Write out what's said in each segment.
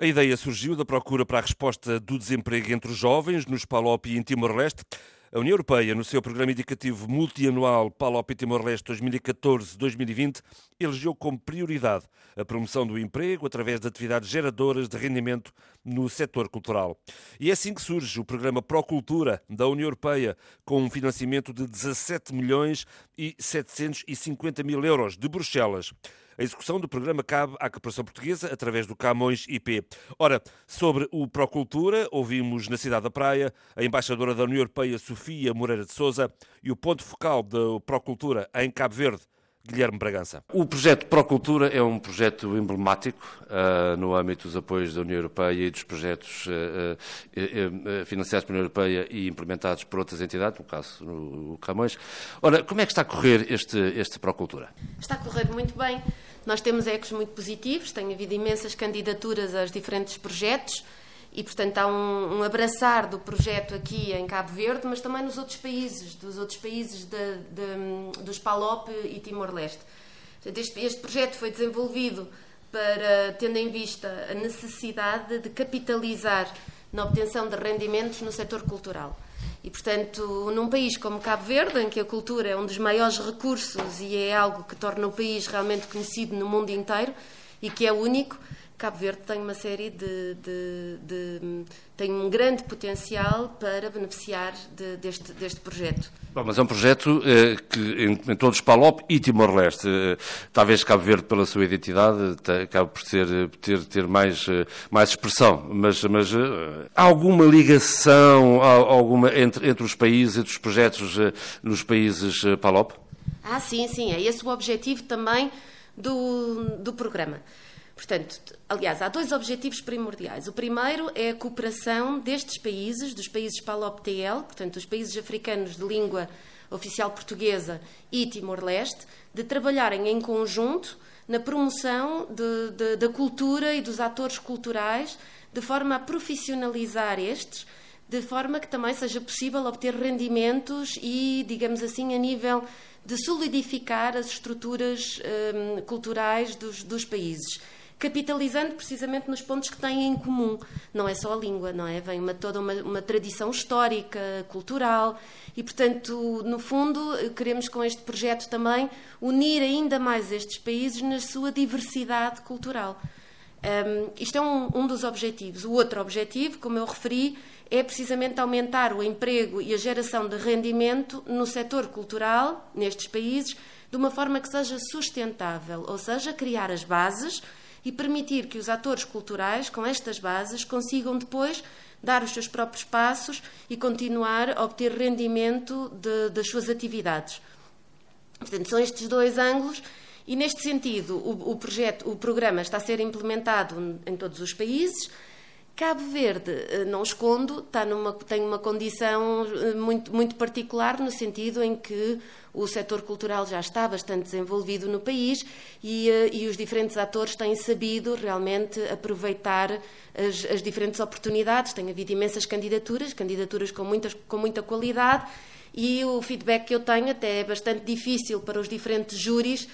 A ideia surgiu da procura para a resposta do desemprego entre os jovens nos PALOP e em Timor-Leste. A União Europeia, no seu programa indicativo multianual PALOP e Timor-Leste 2014-2020, elegeu como prioridade a promoção do emprego através de atividades geradoras de rendimento no setor cultural. E é assim que surge o programa Procultura da União Europeia, com um financiamento de 17 milhões e 750 mil euros de Bruxelas. A execução do programa cabe à Corporação Portuguesa através do Camões IP. Ora, sobre o Procultura, ouvimos na Cidade da Praia a embaixadora da União Europeia, Sofia Moreira de Souza, e o ponto focal da Procultura em Cabo Verde, Guilherme Bragança. O projeto Procultura é um projeto emblemático uh, no âmbito dos apoios da União Europeia e dos projetos uh, uh, financiados pela União Europeia e implementados por outras entidades, no caso o Camões. Ora, como é que está a correr este, este Procultura? Está a correr muito bem. Nós temos ecos muito positivos, tem havido imensas candidaturas aos diferentes projetos e, portanto, há um, um, abraçar do projeto aqui em Cabo Verde, mas também nos outros países, dos outros países de, de, dos PALOP e Timor-Leste. Este, este projeto foi desenvolvido para, tendo em vista a necessidade de capitalizar na obtenção de rendimentos no setor cultural. E, portanto, num país como Cabo Verde, em que a cultura é um dos maiores recursos e é algo que torna o país realmente conhecido no mundo inteiro e que é único, Cabo Verde tem uma série de, de, de, tem um grande potencial para beneficiar de, deste, deste projeto. Bom, mas é um projeto eh, que em, em, todos Palop e Timor-Leste, eh, talvez Cabo Verde pela sua identidade acabe por ser, eh, ter, ter mais, mais expressão, mas, mas há alguma ligação há alguma, entre, entre os países, entre os projetos eh, nos países Palop? Ah, sim, sim, é esse o objetivo também do, do programa. Portanto, aliás, há dois objetivos primordiais. O primeiro é a cooperação destes países, dos países PALOP-TL, portanto, os países africanos de língua oficial portuguesa e Timor-Leste, de trabalharem em conjunto na promoção de, de, da cultura e dos atores culturais, de forma a profissionalizar estes, de forma que também seja possível obter rendimentos e, digamos assim, a nível de solidificar as estruturas hum, culturais dos, dos países capitalizando precisamente nos pontos que têm em comum. Não é só a língua, não é? Vem uma, toda uma, uma tradição histórica, cultural e, portanto, no fundo, queremos com este projeto também unir ainda mais estes países na sua diversidade cultural. Um, isto é um, um, dos objetivos. O outro objetivo, como eu referi, é precisamente aumentar o emprego e a geração de rendimento no setor cultural, nestes países, de uma forma que seja sustentável, ou seja, criar as bases e permitir que os atores culturais, com estas bases, consigam depois dar os seus próprios passos e continuar a obter rendimento de, das suas atividades. Portanto, são estes dois ângulos e neste sentido o, o projeto, o programa está a ser implementado em todos os países. Cabo Verde, eh, não escondo, está numa, tem uma condição eh, muito, muito particular no sentido em que o setor cultural já está bastante desenvolvido no país e, eh, e os diferentes atores têm sabido realmente aproveitar as, as, diferentes oportunidades. Tem havido imensas candidaturas, candidaturas com, muitas, com muita qualidade e o feedback que eu tenho até é bastante difícil para os diferentes júris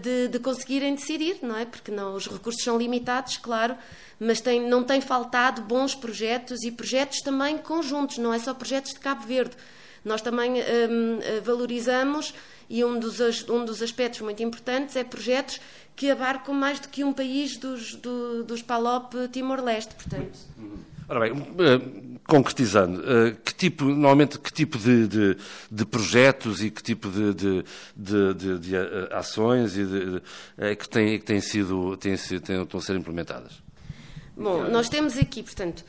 de, de conseguirem decidir, não é? Porque não, os recursos são limitados, claro, mas tem, não tem faltado bons projetos e projetos também conjuntos, não é só projetos de Cabo Verde. Nós também hum, eh, valorizamos e um dos, um dos aspectos muito importantes é projetos que abarcam mais do que um país dos, do, dos PALOP Timor-Leste, portanto. Ora bem, eh, concretizando, eh, que tipo, normalmente, que tipo de, de, de projetos e que tipo de, de, de ações e é que têm, que têm sido, têm, têm, estão a ser implementadas? Bom, nós temos aqui, portanto,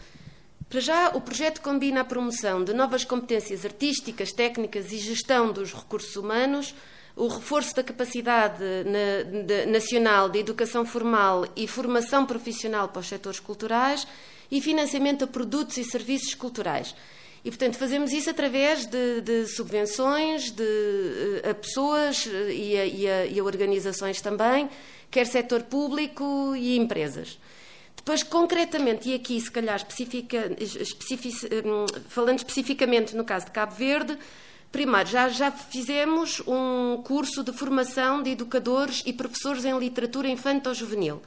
para já o projeto combina a promoção de novas competências artísticas, técnicas e gestão dos recursos humanos, o reforço da capacidade na, de, nacional de educação formal e formação profissional para os setores culturais e financiamento a produtos e serviços culturais. E, portanto, fazemos isso através de, de subvenções de, eh, a pessoas eh, e a, e, a, e a organizações também, quer setor público e empresas. Depois, concretamente, e aqui se calhar especifica, especific, hum, falando especificamente no caso de Cabo Verde, primeiro, já, já fizemos um curso de formação de educadores e professores em literatura infantil-juvenil,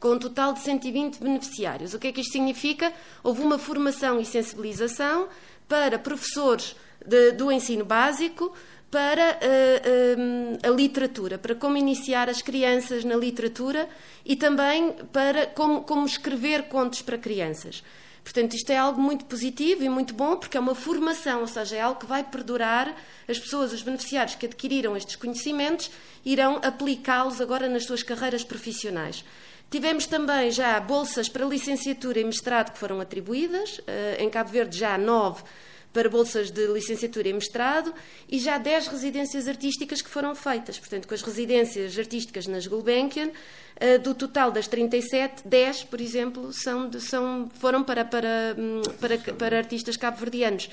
com um total de 120 beneficiários. O que é que isto significa? Houve uma formação e sensibilização para professores de, do ensino básico, para uh, a literatura, para como iniciar as crianças na literatura e também para como, como escrever contos para crianças. Portanto, isto é algo muito positivo e muito bom, porque é uma formação, ou seja, é algo que vai perdurar. As pessoas, os beneficiários que adquiriram estes conhecimentos, irão aplicá-los agora nas suas carreiras profissionais. Tivemos também já bolsas para licenciatura e mestrado que foram atribuídas. Eh, em Cabo Verde, já nove para bolsas de licenciatura e mestrado e já 10 residências artísticas que foram feitas. Portanto, com as residências artísticas nas Gulbenkian, eh, do total das 37, 10, por exemplo, são, são foram para, para, hum, para, para artistas cabo-verdianos.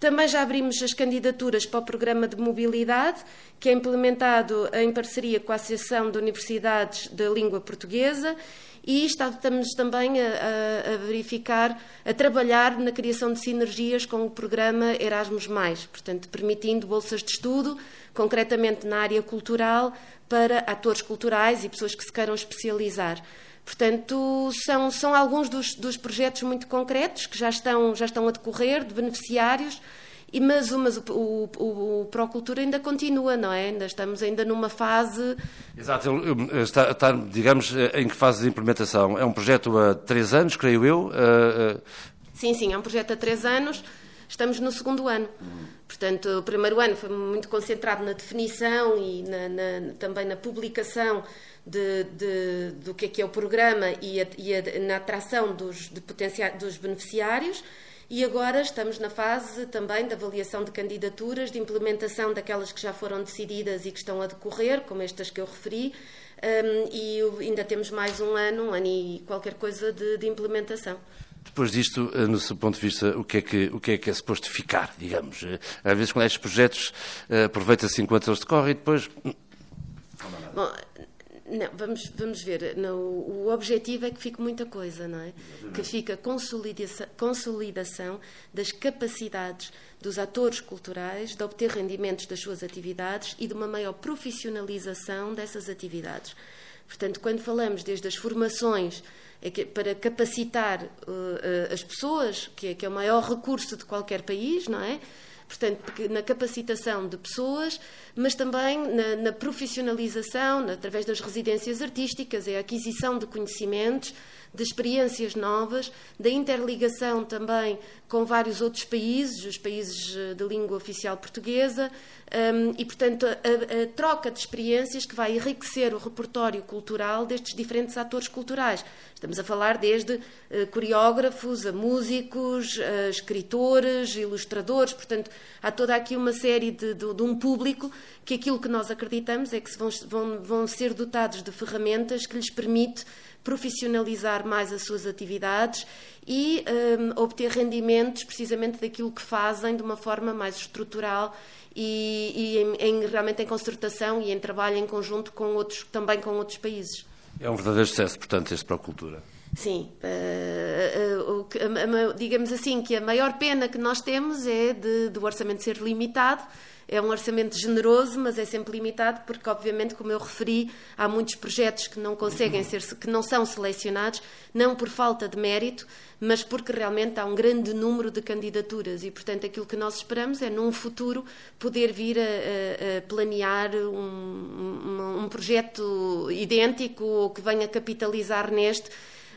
Também já abrimos as candidaturas para o programa de mobilidade, que é implementado em parceria com a Associação de Universidades da Língua Portuguesa e estamos também a, a, verificar, a trabalhar na criação de sinergias com o programa Erasmus, portanto, permitindo bolsas de estudo, concretamente na área cultural, para atores culturais e pessoas que se queiram especializar. Portanto, são, são alguns dos, dos projetos muito concretos que já estão, já estão a decorrer, de beneficiários. E, mas, mas o, o, o Procultura ainda continua, não é? Ainda estamos ainda numa fase. Exato, está, está, digamos, em que fase de implementação? É um projeto há três anos, creio eu? Uh... Sim, sim, é um projeto há três anos. Estamos no segundo ano. Portanto, o primeiro ano foi muito concentrado na definição e na, na, também na publicação de, de, do que é que é o programa e, a, e a, na atração dos, dos beneficiários. E agora estamos na fase também de avaliação de candidaturas, de implementação daquelas que já foram decididas e que estão a decorrer, como estas que eu referi, um, e ainda temos mais um ano, um ano e qualquer coisa de, de implementação. Depois disto, eh, no seu ponto de vista, o que é que, o que, é, que é suposto ficar, digamos? Eh, às vezes, com estes projetos, eh, aproveita-se enquanto eles decorrem e depois. Hum, Bom, não, vamos, vamos ver. Não, o objetivo é que fique muita coisa, não é? Que fique a consolidação, consolidação das capacidades dos atores culturais de obter rendimentos das suas atividades e de uma maior profissionalização dessas atividades. Portanto, quando falamos desde as formações é para capacitar uh, as pessoas, que é, que é o maior recurso de qualquer país, não é? Portanto, na capacitação de pessoas, mas também na, na profissionalização, na, através das residências artísticas, é a aquisição de conhecimentos, de experiências novas, da interligação também com vários outros países, os países eh, de língua oficial portuguesa, um, e, portanto, a, a, troca de experiências que vai enriquecer o repertório cultural destes diferentes atores culturais. Estamos a falar desde uh, coreógrafos, a músicos, a escritores, ilustradores, portanto, há toda aqui uma série de, de, de, um público que aquilo que nós acreditamos é que vão, vão, vão ser dotados de ferramentas que lhes permite profissionalizar mais as suas atividades e um, obter rendimentos precisamente daquilo que fazem de uma forma mais estrutural e, e em, em, realmente em concertação e em trabalho em conjunto com outros, também com outros países. É um verdadeiro sucesso, portanto, este Procultura. Sim, uh, uh, uh, digamos assim que a maior pena que nós temos é de, de o orçamento ser limitado, é um orçamento generoso, mas é sempre limitado, porque, obviamente, como eu referi, há muitos projetos que não conseguem ser, que não são selecionados, não por falta de mérito, mas porque realmente há um grande número de candidaturas. E, portanto, aquilo que nós esperamos é, num futuro, poder vir a, a, a planear um, um, um projeto idêntico ou que venha capitalizar neste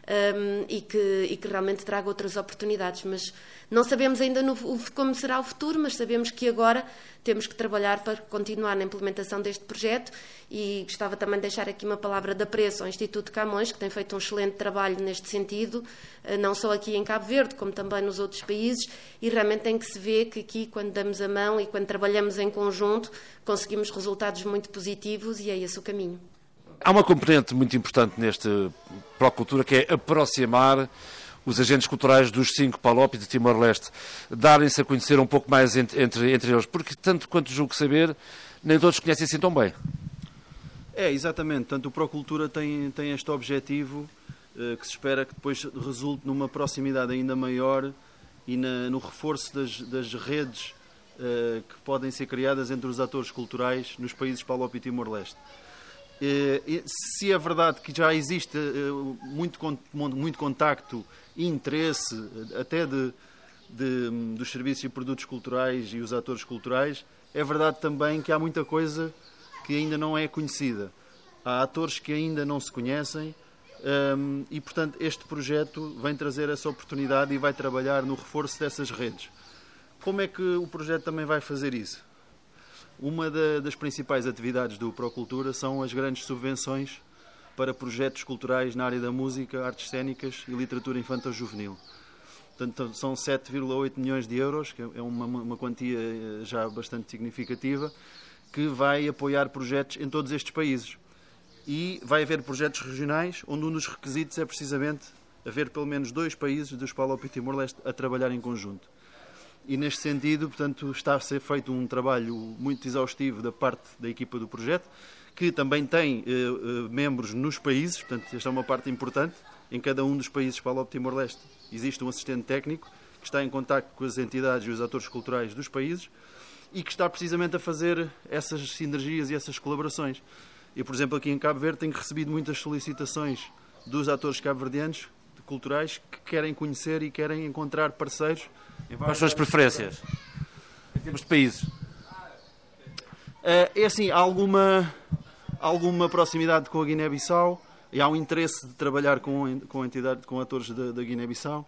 um, e, que, e, que, realmente traga outras oportunidades. Mas não sabemos ainda no, como será o futuro, mas sabemos que agora temos que trabalhar para continuar na implementação deste projeto e gostava também de deixar aqui uma palavra de apreço ao Instituto Camões, que tem feito um excelente trabalho neste sentido, eh, não só aqui em Cabo Verde, como também nos outros países, e realmente tem que se ver que aqui, quando damos a mão e quando trabalhamos em conjunto, conseguimos resultados muito positivos e é esse o caminho. Há uma componente muito importante neste Procultura que é aproximar os agentes culturais dos cinco PALOP e de Timor-Leste, darem-se a conhecer um pouco mais entre, entre, entre eles, porque tanto quanto julgo saber, nem todos conhecem assim tão bem. É, exatamente. Tanto o Procultura tem, tem este objetivo eh, que se espera que depois resulte numa proximidade ainda maior e na, no reforço das, das redes eh, que podem ser criadas entre os atores culturais nos países PALOP e Timor-Leste. Se é verdade que já existe muito, muito contacto e interesse, até de, de, dos serviços e produtos culturais e os atores culturais, é verdade também que há muita coisa que ainda não é conhecida. Há atores que ainda não se conhecem um, e, portanto, este projeto vem trazer essa oportunidade e vai trabalhar no reforço dessas redes. Como é que o projeto também vai fazer isso? Uma da, das principais atividades do Procultura são as grandes subvenções para projetos culturais na área da música, artes cênicas e literatura infantil-juvenil. Portanto, são 7,8 milhões de euros, que é uma, uma quantia eh, já bastante significativa, que vai apoiar projetos em todos estes países. E vai haver projetos regionais, onde um dos requisitos é precisamente haver pelo menos dois países dos Palop e Timor-Leste a trabalhar em conjunto. E neste sentido, portanto, está a ser feito um trabalho muito exaustivo da parte da equipa do projeto, que também tem eh, eh, membros nos países, portanto, esta é uma parte importante. Em cada um dos países Palop Timor-Leste existe um assistente técnico que está em contato com as entidades e os atores culturais dos países e que está precisamente a fazer essas sinergias e essas colaborações. Eu, por exemplo, aqui em Cabo Verde tenho recebido muitas solicitações dos atores cabo-verdianos culturais que querem conhecer e querem encontrar parceiros. Quais são as preferências? Em termos de países? Eh, é assim, há alguma, alguma proximidade com a Guiné-Bissau e há um interesse de trabalhar com, com, entidade, com atores da, da Guiné-Bissau.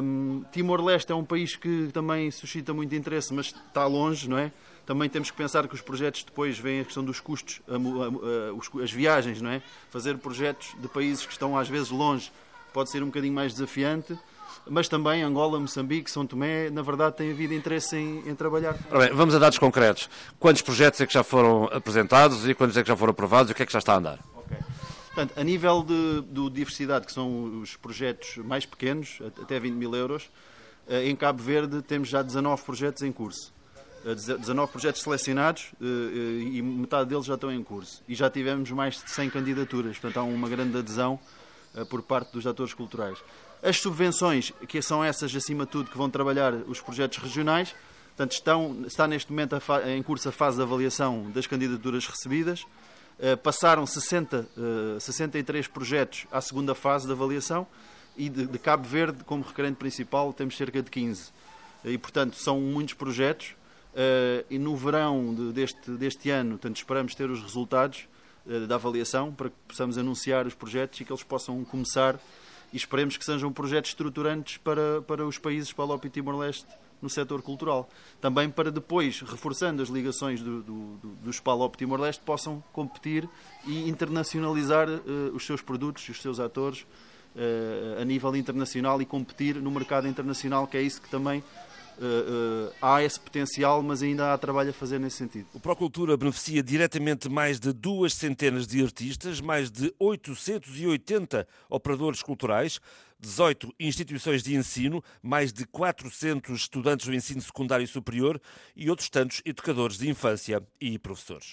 Um, Timor-Leste é um país que também suscita muito interesse, mas está longe, não é? Também temos que pensar que os projetos depois vêm a questão dos custos, a, a, a, as viagens, não é? Fazer projetos de países que estão às vezes longe pode ser um bocadinho mais desafiante, mas também Angola, Moçambique, São Tomé, na verdade, tem havido interesse em, em trabalhar. Bem, vamos a dados concretos. Quantos projetos é que já foram apresentados e quantos é que já foram aprovados e o que é que já está a andar? Portanto, a nível de, de, diversidade, que são os projetos mais pequenos, até 20 mil euros, eh, em Cabo Verde temos já 19 projetos em curso. 19 eh, projetos selecionados eh, e metade deles já estão em curso. E já tivemos mais de 100 candidaturas, portanto há uma grande adesão por parte dos atores culturais. As subvenções, que são essas acima de tudo que vão trabalhar os projetos regionais, portanto estão, está neste momento em curso a fase de avaliação das candidaturas recebidas. Eh, passaram 60, 63 eh, projetos à segunda fase de avaliação e de, de Cabo Verde, como requerente principal, temos cerca de 15. E, portanto, são muitos projetos. Eh, e no verão deste, deste ano, portanto, esperamos ter os resultados da avaliação para que possamos anunciar os projetos e que eles possam começar e esperemos que sejam projetos estruturantes para, para os países Palop e Timor-Leste no setor cultural. Também para depois, reforçando as ligações do, do, do, do SPALOP Timor-Leste, possam competir e internacionalizar uh, os seus produtos e os seus atores uh, a nível internacional e competir no mercado internacional, que é isso que também Uh, uh, há esse potencial, mas ainda há trabalho a fazer nesse sentido. O Procultura beneficia diretamente mais de duas centenas de artistas, mais de 880 operadores culturais, 18 instituições de ensino, mais de 400 estudantes do ensino secundário e superior e outros tantos educadores de infância e professores.